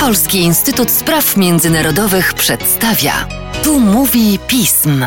Polski Instytut Spraw Międzynarodowych przedstawia. Tu mówi pism.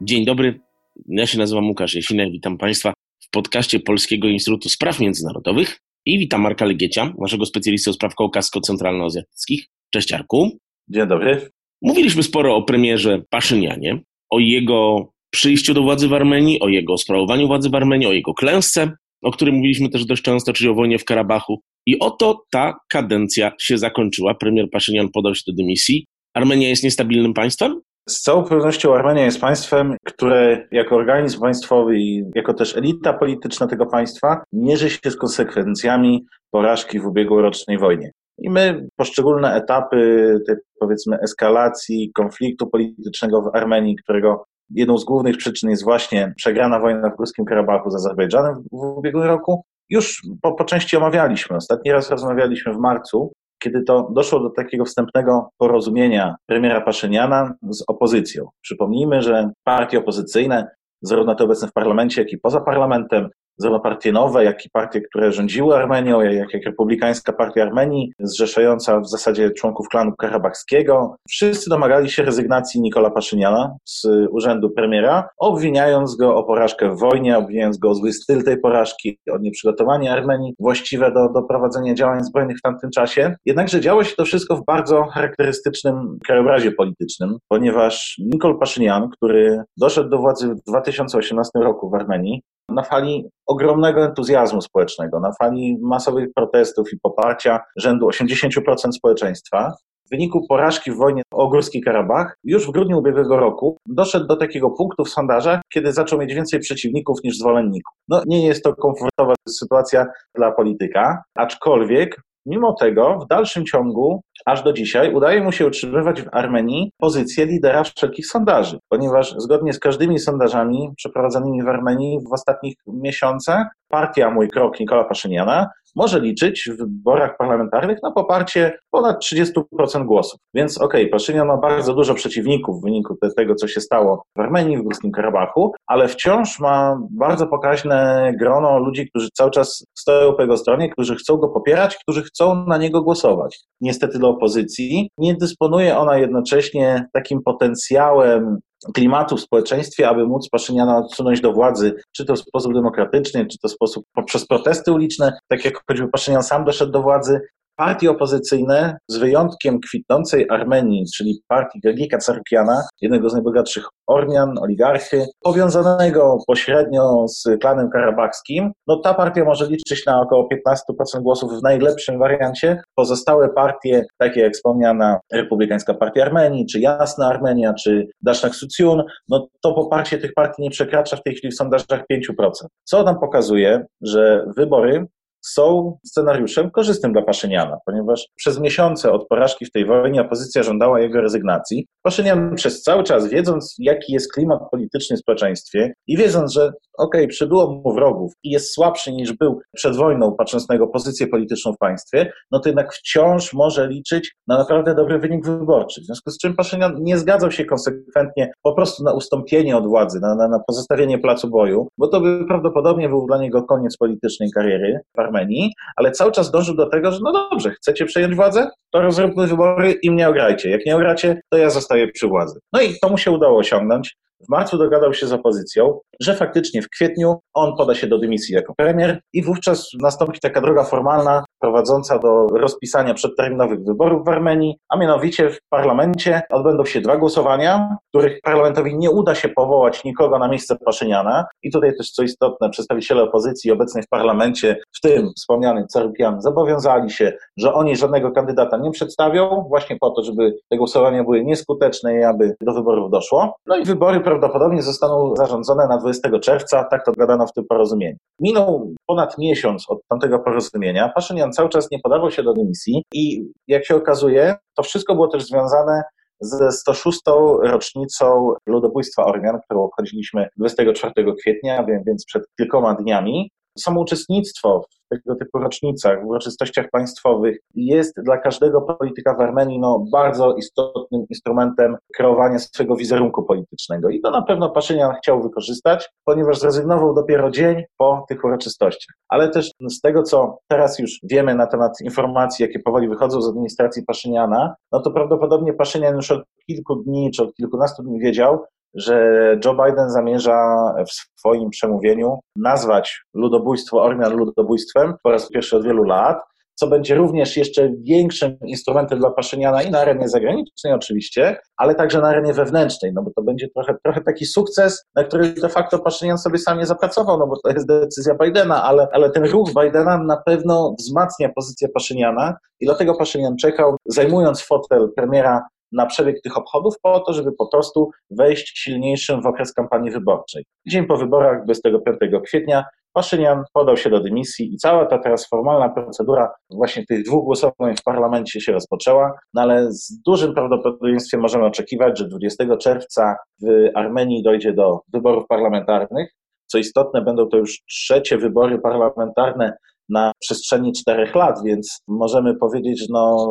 Dzień dobry, ja się nazywam Łukasz Jasinek, witam Państwa w podcaście Polskiego Instytutu Spraw Międzynarodowych i witam Marka Legiecia, naszego specjalisty do spraw kaukasko-centralnoazjatyckich. Cześć Arku. Dzień dobry. Mówiliśmy sporo o premierze Paszynianie, o jego przyjściu do władzy w Armenii, o jego sprawowaniu władzy w Armenii, o jego klęsce, o której mówiliśmy też dość często, czyli o wojnie w Karabachu. I oto ta kadencja się zakończyła. Premier Paszynian podał się do dymisji. Armenia jest niestabilnym państwem? Z całą pewnością Armenia jest państwem, które jako organizm państwowy i jako też elita polityczna tego państwa mierzy się z konsekwencjami porażki w ubiegłorocznej wojnie. I my poszczególne etapy tej powiedzmy eskalacji konfliktu politycznego w Armenii, którego jedną z głównych przyczyn jest właśnie przegrana wojna w Górskim Karabachu z Azerbejdżanem w, ubiegłym roku, już po, po części omawialiśmy. Ostatni raz rozmawialiśmy w marcu, kiedy to doszło do takiego wstępnego porozumienia premiera Paszyniana z opozycją. Przypomnijmy, że partie opozycyjne, zarówno te obecne w parlamencie, jak i poza parlamentem, zarówno jak i partie, które rządziły Armenią, jak, jak Republikańska Partia Armenii, zrzeszająca w zasadzie członków klanu karabachskiego. Wszyscy domagali się rezygnacji Nikola Paszyniana z urzędu premiera, obwiniając go o porażkę w wojnie, obwiniając go o zły styl tej porażki, o nieprzygotowanie Armenii właściwe do, do prowadzenia działań zbrojnych w tamtym czasie. Jednakże działo się to wszystko w bardzo charakterystycznym krajobrazie politycznym, ponieważ Nikol Paszynian, który doszedł do władzy w 2018 roku w Armenii, na fali ogromnego entuzjazmu społecznego, na fali masowych protestów i poparcia rzędu 80% społeczeństwa. W wyniku porażki w wojnie o Górski Karabach już w grudniu ubiegłego roku doszedł do takiego punktu w sondażach, kiedy zaczął mieć więcej przeciwników niż zwolenników. No nie jest to komfortowa sytuacja dla polityka, aczkolwiek Mimo tego w dalszym ciągu, aż do dzisiaj, udaje mu się utrzymywać w Armenii pozycję lidera wszelkich sondaży, ponieważ zgodnie z każdymi sondażami przeprowadzanymi w Armenii w ostatnich miesiącach, partia Mój Krok Nikola Paszyniana może liczyć w wyborach parlamentarnych na poparcie ponad 30% głosów. Więc okej, okay, Paszynian ma bardzo dużo przeciwników w wyniku tego, co się stało w Armenii, w Górskim Karabachu, ale wciąż ma bardzo pokaźne grono ludzi, którzy cały czas stoją po jego stronie, którzy chcą go popierać, którzy chcą na niego głosować. Niestety do opozycji nie dysponuje ona jednocześnie takim potencjałem klimatu w społeczeństwie, aby móc Paszyniana odsunąć do władzy, czy to w sposób demokratyczny, czy to w sposób poprzez protesty uliczne, tak jak choćby Paszynian sam doszedł do władzy, Partie opozycyjne, z wyjątkiem kwitnącej Armenii, czyli partii Gergika Carukiana, jednego z najbogatszych Ormian, oligarchy, powiązanego pośrednio z klanem karabachskim, no ta partia może liczyć na około 15% głosów w najlepszym wariancie. Pozostałe partie, takie jak wspomniana Republikańska Partia Armenii, czy Jasna Armenia, czy Dasznak Sucjun, no to poparcie tych partii nie przekracza w tej chwili w sondażach 5%. Co nam pokazuje, że wybory są scenariuszem korzystnym dla Paszyniana, ponieważ przez miesiące od porażki w tej wojnie opozycja żądała jego rezygnacji. Paszynian przez cały czas, wiedząc jaki jest klimat polityczny w społeczeństwie i wiedząc, że okej, okay, przybyło mu wrogów i jest słabszy niż był przed wojną, patrząc na jego pozycję polityczną w państwie, no to jednak wciąż może liczyć na naprawdę dobry wynik wyborczy. W związku z czym Paszynian nie zgadzał się konsekwentnie po prostu na ustąpienie od władzy, na, na, na pozostawienie placu boju, bo to by prawdopodobnie był dla niego koniec politycznej kariery Armenii, ale cały czas dążył do tego, że no dobrze, chcecie przejąć władzę? To rozróbmy wybory i mnie ograjcie. Jak nie ogracie, to ja zostaję przy władzy. No i to mu się udało osiągnąć. W marcu dogadał się z opozycją, że faktycznie w kwietniu on poda się do dymisji jako premier i wówczas nastąpi taka droga formalna prowadząca do rozpisania przedterminowych wyborów w Armenii, a mianowicie w parlamencie odbędą się dwa głosowania, których parlamentowi nie uda się powołać nikogo na miejsce Paszyniana i tutaj też co istotne, przedstawiciele opozycji obecnej w parlamencie, w tym wspomniany Carupian, zobowiązali się, że oni żadnego kandydata nie przedstawią, właśnie po to, żeby te głosowania były nieskuteczne i aby do wyborów doszło. No i wybory prawdopodobnie zostaną zarządzone na 20 czerwca, tak to gadano w tym porozumieniu. Minął ponad miesiąc od tamtego porozumienia, Paszynian cały czas nie podawał się do dymisji i jak się okazuje, to wszystko było też związane ze 106. rocznicą ludobójstwa Ormian, którą obchodziliśmy 24 kwietnia, więc przed kilkoma dniami. Samo uczestnictwo w tego typu rocznicach, w uroczystościach państwowych jest dla każdego polityka w Armenii no, bardzo istotnym instrumentem kreowania swojego wizerunku politycznego. I to na pewno Paszynian chciał wykorzystać, ponieważ zrezygnował dopiero dzień po tych uroczystościach. Ale też z tego, co teraz już wiemy na temat informacji, jakie powoli wychodzą z administracji Paszyniana, no to prawdopodobnie Paszynian już od kilku dni czy od kilkunastu dni wiedział, że Joe Biden zamierza w swoim przemówieniu nazwać ludobójstwo Ormian ludobójstwem po raz pierwszy od wielu lat, co będzie również jeszcze większym instrumentem dla Paszyniana i na arenie zagranicznej oczywiście, ale także na arenie wewnętrznej, no bo to będzie trochę, trochę taki sukces, na który de facto Paszynian sobie sam nie zapracował, no bo to jest decyzja Bidena, ale, ale ten ruch Bidena na pewno wzmacnia pozycję Paszyniana i dlatego Paszynian czekał, zajmując fotel premiera na przebieg tych obchodów po to, żeby po prostu wejść silniejszym w okres kampanii wyborczej. Dzień po wyborach, 25 kwietnia, Paszynian podał się do dymisji i cała ta teraz formalna procedura właśnie tych dwóch głosowań w parlamencie się rozpoczęła, no ale z dużym prawdopodobieństwem możemy oczekiwać, że 20 czerwca w Armenii dojdzie do wyborów parlamentarnych. Co istotne, będą to już trzecie wybory parlamentarne na przestrzeni czterech lat, więc możemy powiedzieć, no,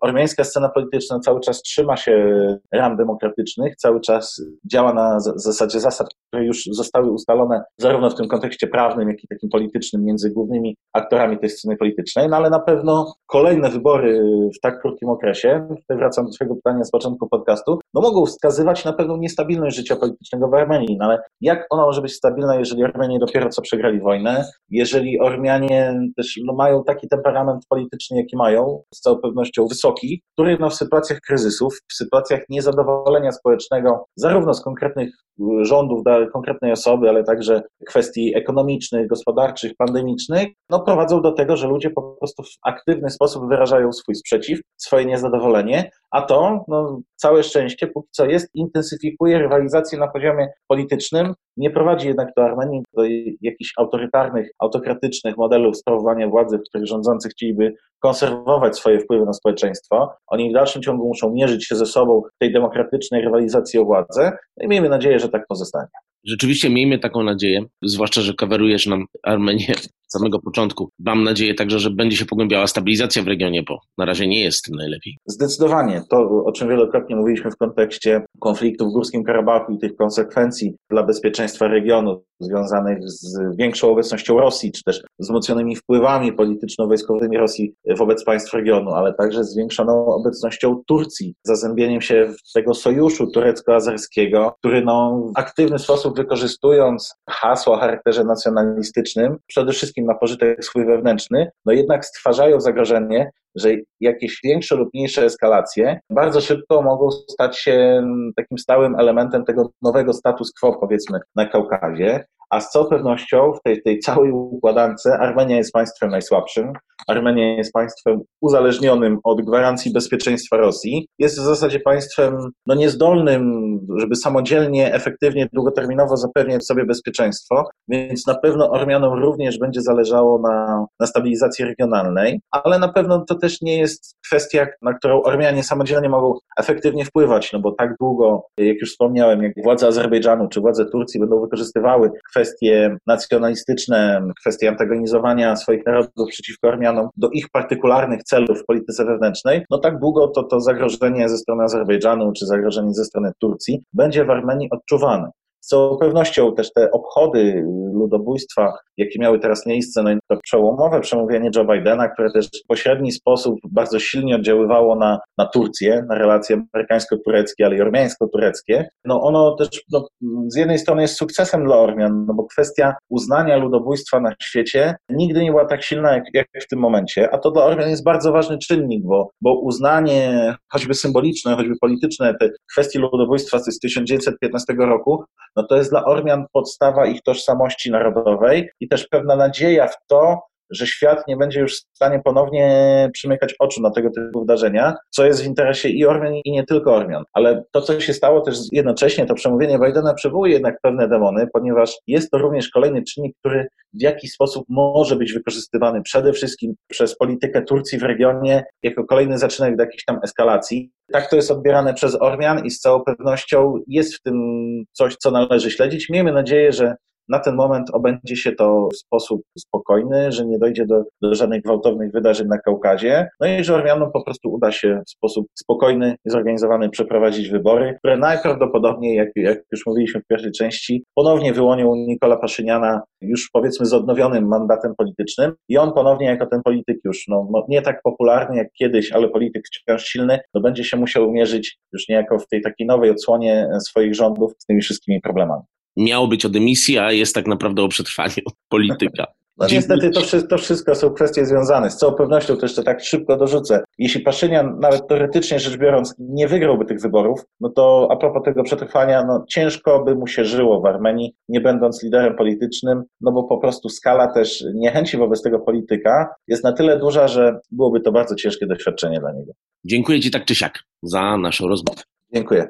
Ormiańska scena polityczna cały czas trzyma się ram demokratycznych, cały czas działa na zasadzie zasad, które już zostały ustalone zarówno w tym kontekście prawnym, jak i takim politycznym między głównymi aktorami tej sceny politycznej, no ale na pewno kolejne wybory w tak krótkim okresie, tutaj wracam do Twojego pytania z początku podcastu, no mogą wskazywać na pewną niestabilność życia politycznego w Armenii, no ale jak ona może być stabilna, jeżeli Ormianie dopiero co przegrali wojnę, jeżeli Ormianie też no, mają taki temperament polityczny, jaki mają, z całą pewnością wysoki, wysoki, który no, w sytuacjach kryzysów, w sytuacjach niezadowolenia społecznego, zarówno z konkretnych rządów dla konkretnej osoby, ale także kwestii ekonomicznych, gospodarczych, pandemicznych, no, prowadzą do tego, że ludzie po prostu w aktywny sposób wyrażają swój sprzeciw, swoje niezadowolenie, a to, no, całe szczęście, póki co jest, intensyfikuje rywalizację na poziomie politycznym, nie prowadzi jednak do Armenii do jakichś autorytarnych, autokratycznych modelów sprawowania władzy, w których rządzący chcieliby konserwować swoje wpływy na społeczeństwo. Oni w dalszym ciągu muszą mierzyć się ze sobą w tej demokratycznej rywalizacji o władzę no i miejmy nadzieję, że tak pozostanie. Rzeczywiście miejmy taką nadzieję, zwłaszcza, że coverujesz nam Armenię od samego początku. Mam nadzieję także, że będzie się pogłębiała stabilizacja w regionie, bo na razie nie jest najlepiej. Zdecydowanie. To, o czym wielokrotnie mówiliśmy w kontekście konfliktu w Górskim Karabachu i tych konsekwencji dla bezpieczeństwa regionu związanych z większą obecnością Rosji, czy też wzmocnionymi wpływami polityczno-wojskowymi Rosji wobec państw regionu, ale także zwiększoną obecnością Turcji, zazębieniem się tego sojuszu turecko-azerskiego, który no, w aktywny sposób wykorzystując hasło o charakterze nacjonalistycznym, przede wszystkim na pożytek swój wewnętrzny, no jednak stwarzają zagrożenie, że jakieś większe lub mniejsze eskalacje bardzo szybko mogą stać się takim stałym elementem tego nowego status quo, powiedzmy, na Kaukazie. A z całą pewnością w tej, tej całej układance Armenia jest państwem najsłabszym, Armenia jest państwem uzależnionym od gwarancji bezpieczeństwa Rosji, jest w zasadzie państwem no, niezdolnym, żeby samodzielnie, efektywnie, długoterminowo zapewniać sobie bezpieczeństwo, więc na pewno Ormianom również będzie zależało na, na stabilizacji regionalnej, ale na pewno to też nie jest kwestia, na którą Ormianie samodzielnie mogą efektywnie wpływać, no bo tak długo, jak już wspomniałem, jak władze Azerbejdżanu czy władze Turcji będą wykorzystywały kwestie nacjonalistyczne, kwestie antagonizowania swoich narodów przeciwko Armianom do ich partykularnych celów w polityce wewnętrznej, no tak długo to, to zagrożenie ze strony Azerbejdżanu czy zagrożenie ze strony Turcji będzie w Armenii odczuwane. Z całą pewnością też te obchody ludobójstwa, jakie miały teraz miejsce, no to przełomowe przemówienie Joe Bidena, które też w pośredni sposób bardzo silnie oddziaływało na, na Turcję, na relacje amerykańsko-tureckie, ale i ormiańsko-tureckie, no ono też no, z jednej strony jest sukcesem dla Ormian, no bo kwestia uznania ludobójstwa na świecie nigdy nie była tak silna jak, jak w tym momencie, a to dla Ormian jest bardzo ważny czynnik, bo, bo uznanie choćby symboliczne, choćby polityczne te kwestii ludobójstwa z 1915 roku no to jest dla Ormian podstawa ich tożsamości narodowej i też pewna nadzieja w to, że świat nie będzie już w stanie ponownie przymykać oczu na tego typu wydarzenia, co jest w interesie i Ormian, i nie tylko Ormian. Ale to, co się stało też jednocześnie, to przemówienie Bidena przywołuje jednak pewne demony, ponieważ jest to również kolejny czynnik, który w jakiś sposób może być wykorzystywany przede wszystkim przez politykę Turcji w regionie jako kolejny zaczynek do jakiejś tam eskalacji. Tak to jest odbierane przez Ormian i z całą pewnością jest w tym coś, co należy śledzić. Miejmy nadzieję, że na ten moment obędzie się to w sposób spokojny, że nie dojdzie do, do żadnych gwałtownych wydarzeń na Kaukazie, no i że Ormianom po prostu uda się w sposób spokojny i zorganizowany przeprowadzić wybory, które najprawdopodobniej, jak, jak już mówiliśmy w pierwszej części, ponownie wyłonią Nikola Paszyniana już powiedzmy z odnowionym mandatem politycznym i on ponownie jako ten polityk już no, nie tak popularny jak kiedyś, ale polityk wciąż silny, no będzie się musiał mierzyć już niejako w tej takiej nowej odsłonie swoich rządów z tymi wszystkimi problemami. Miało być o dymisji, a jest tak naprawdę o przetrwaniu polityka. No niestety to, to, wszystko są kwestie związane. Z całą pewnością też to tak szybko dorzucę. Jeśli Paszynian, nawet teoretycznie rzecz biorąc, nie wygrałby tych wyborów, no to a propos tego przetrwania, no ciężko by mu się żyło w Armenii, nie będąc liderem politycznym, no bo po prostu skala też niechęci wobec tego polityka jest na tyle duża, że byłoby to bardzo ciężkie doświadczenie dla niego. Dziękuję Ci tak czy siak za naszą rozmowę. Dziękuję.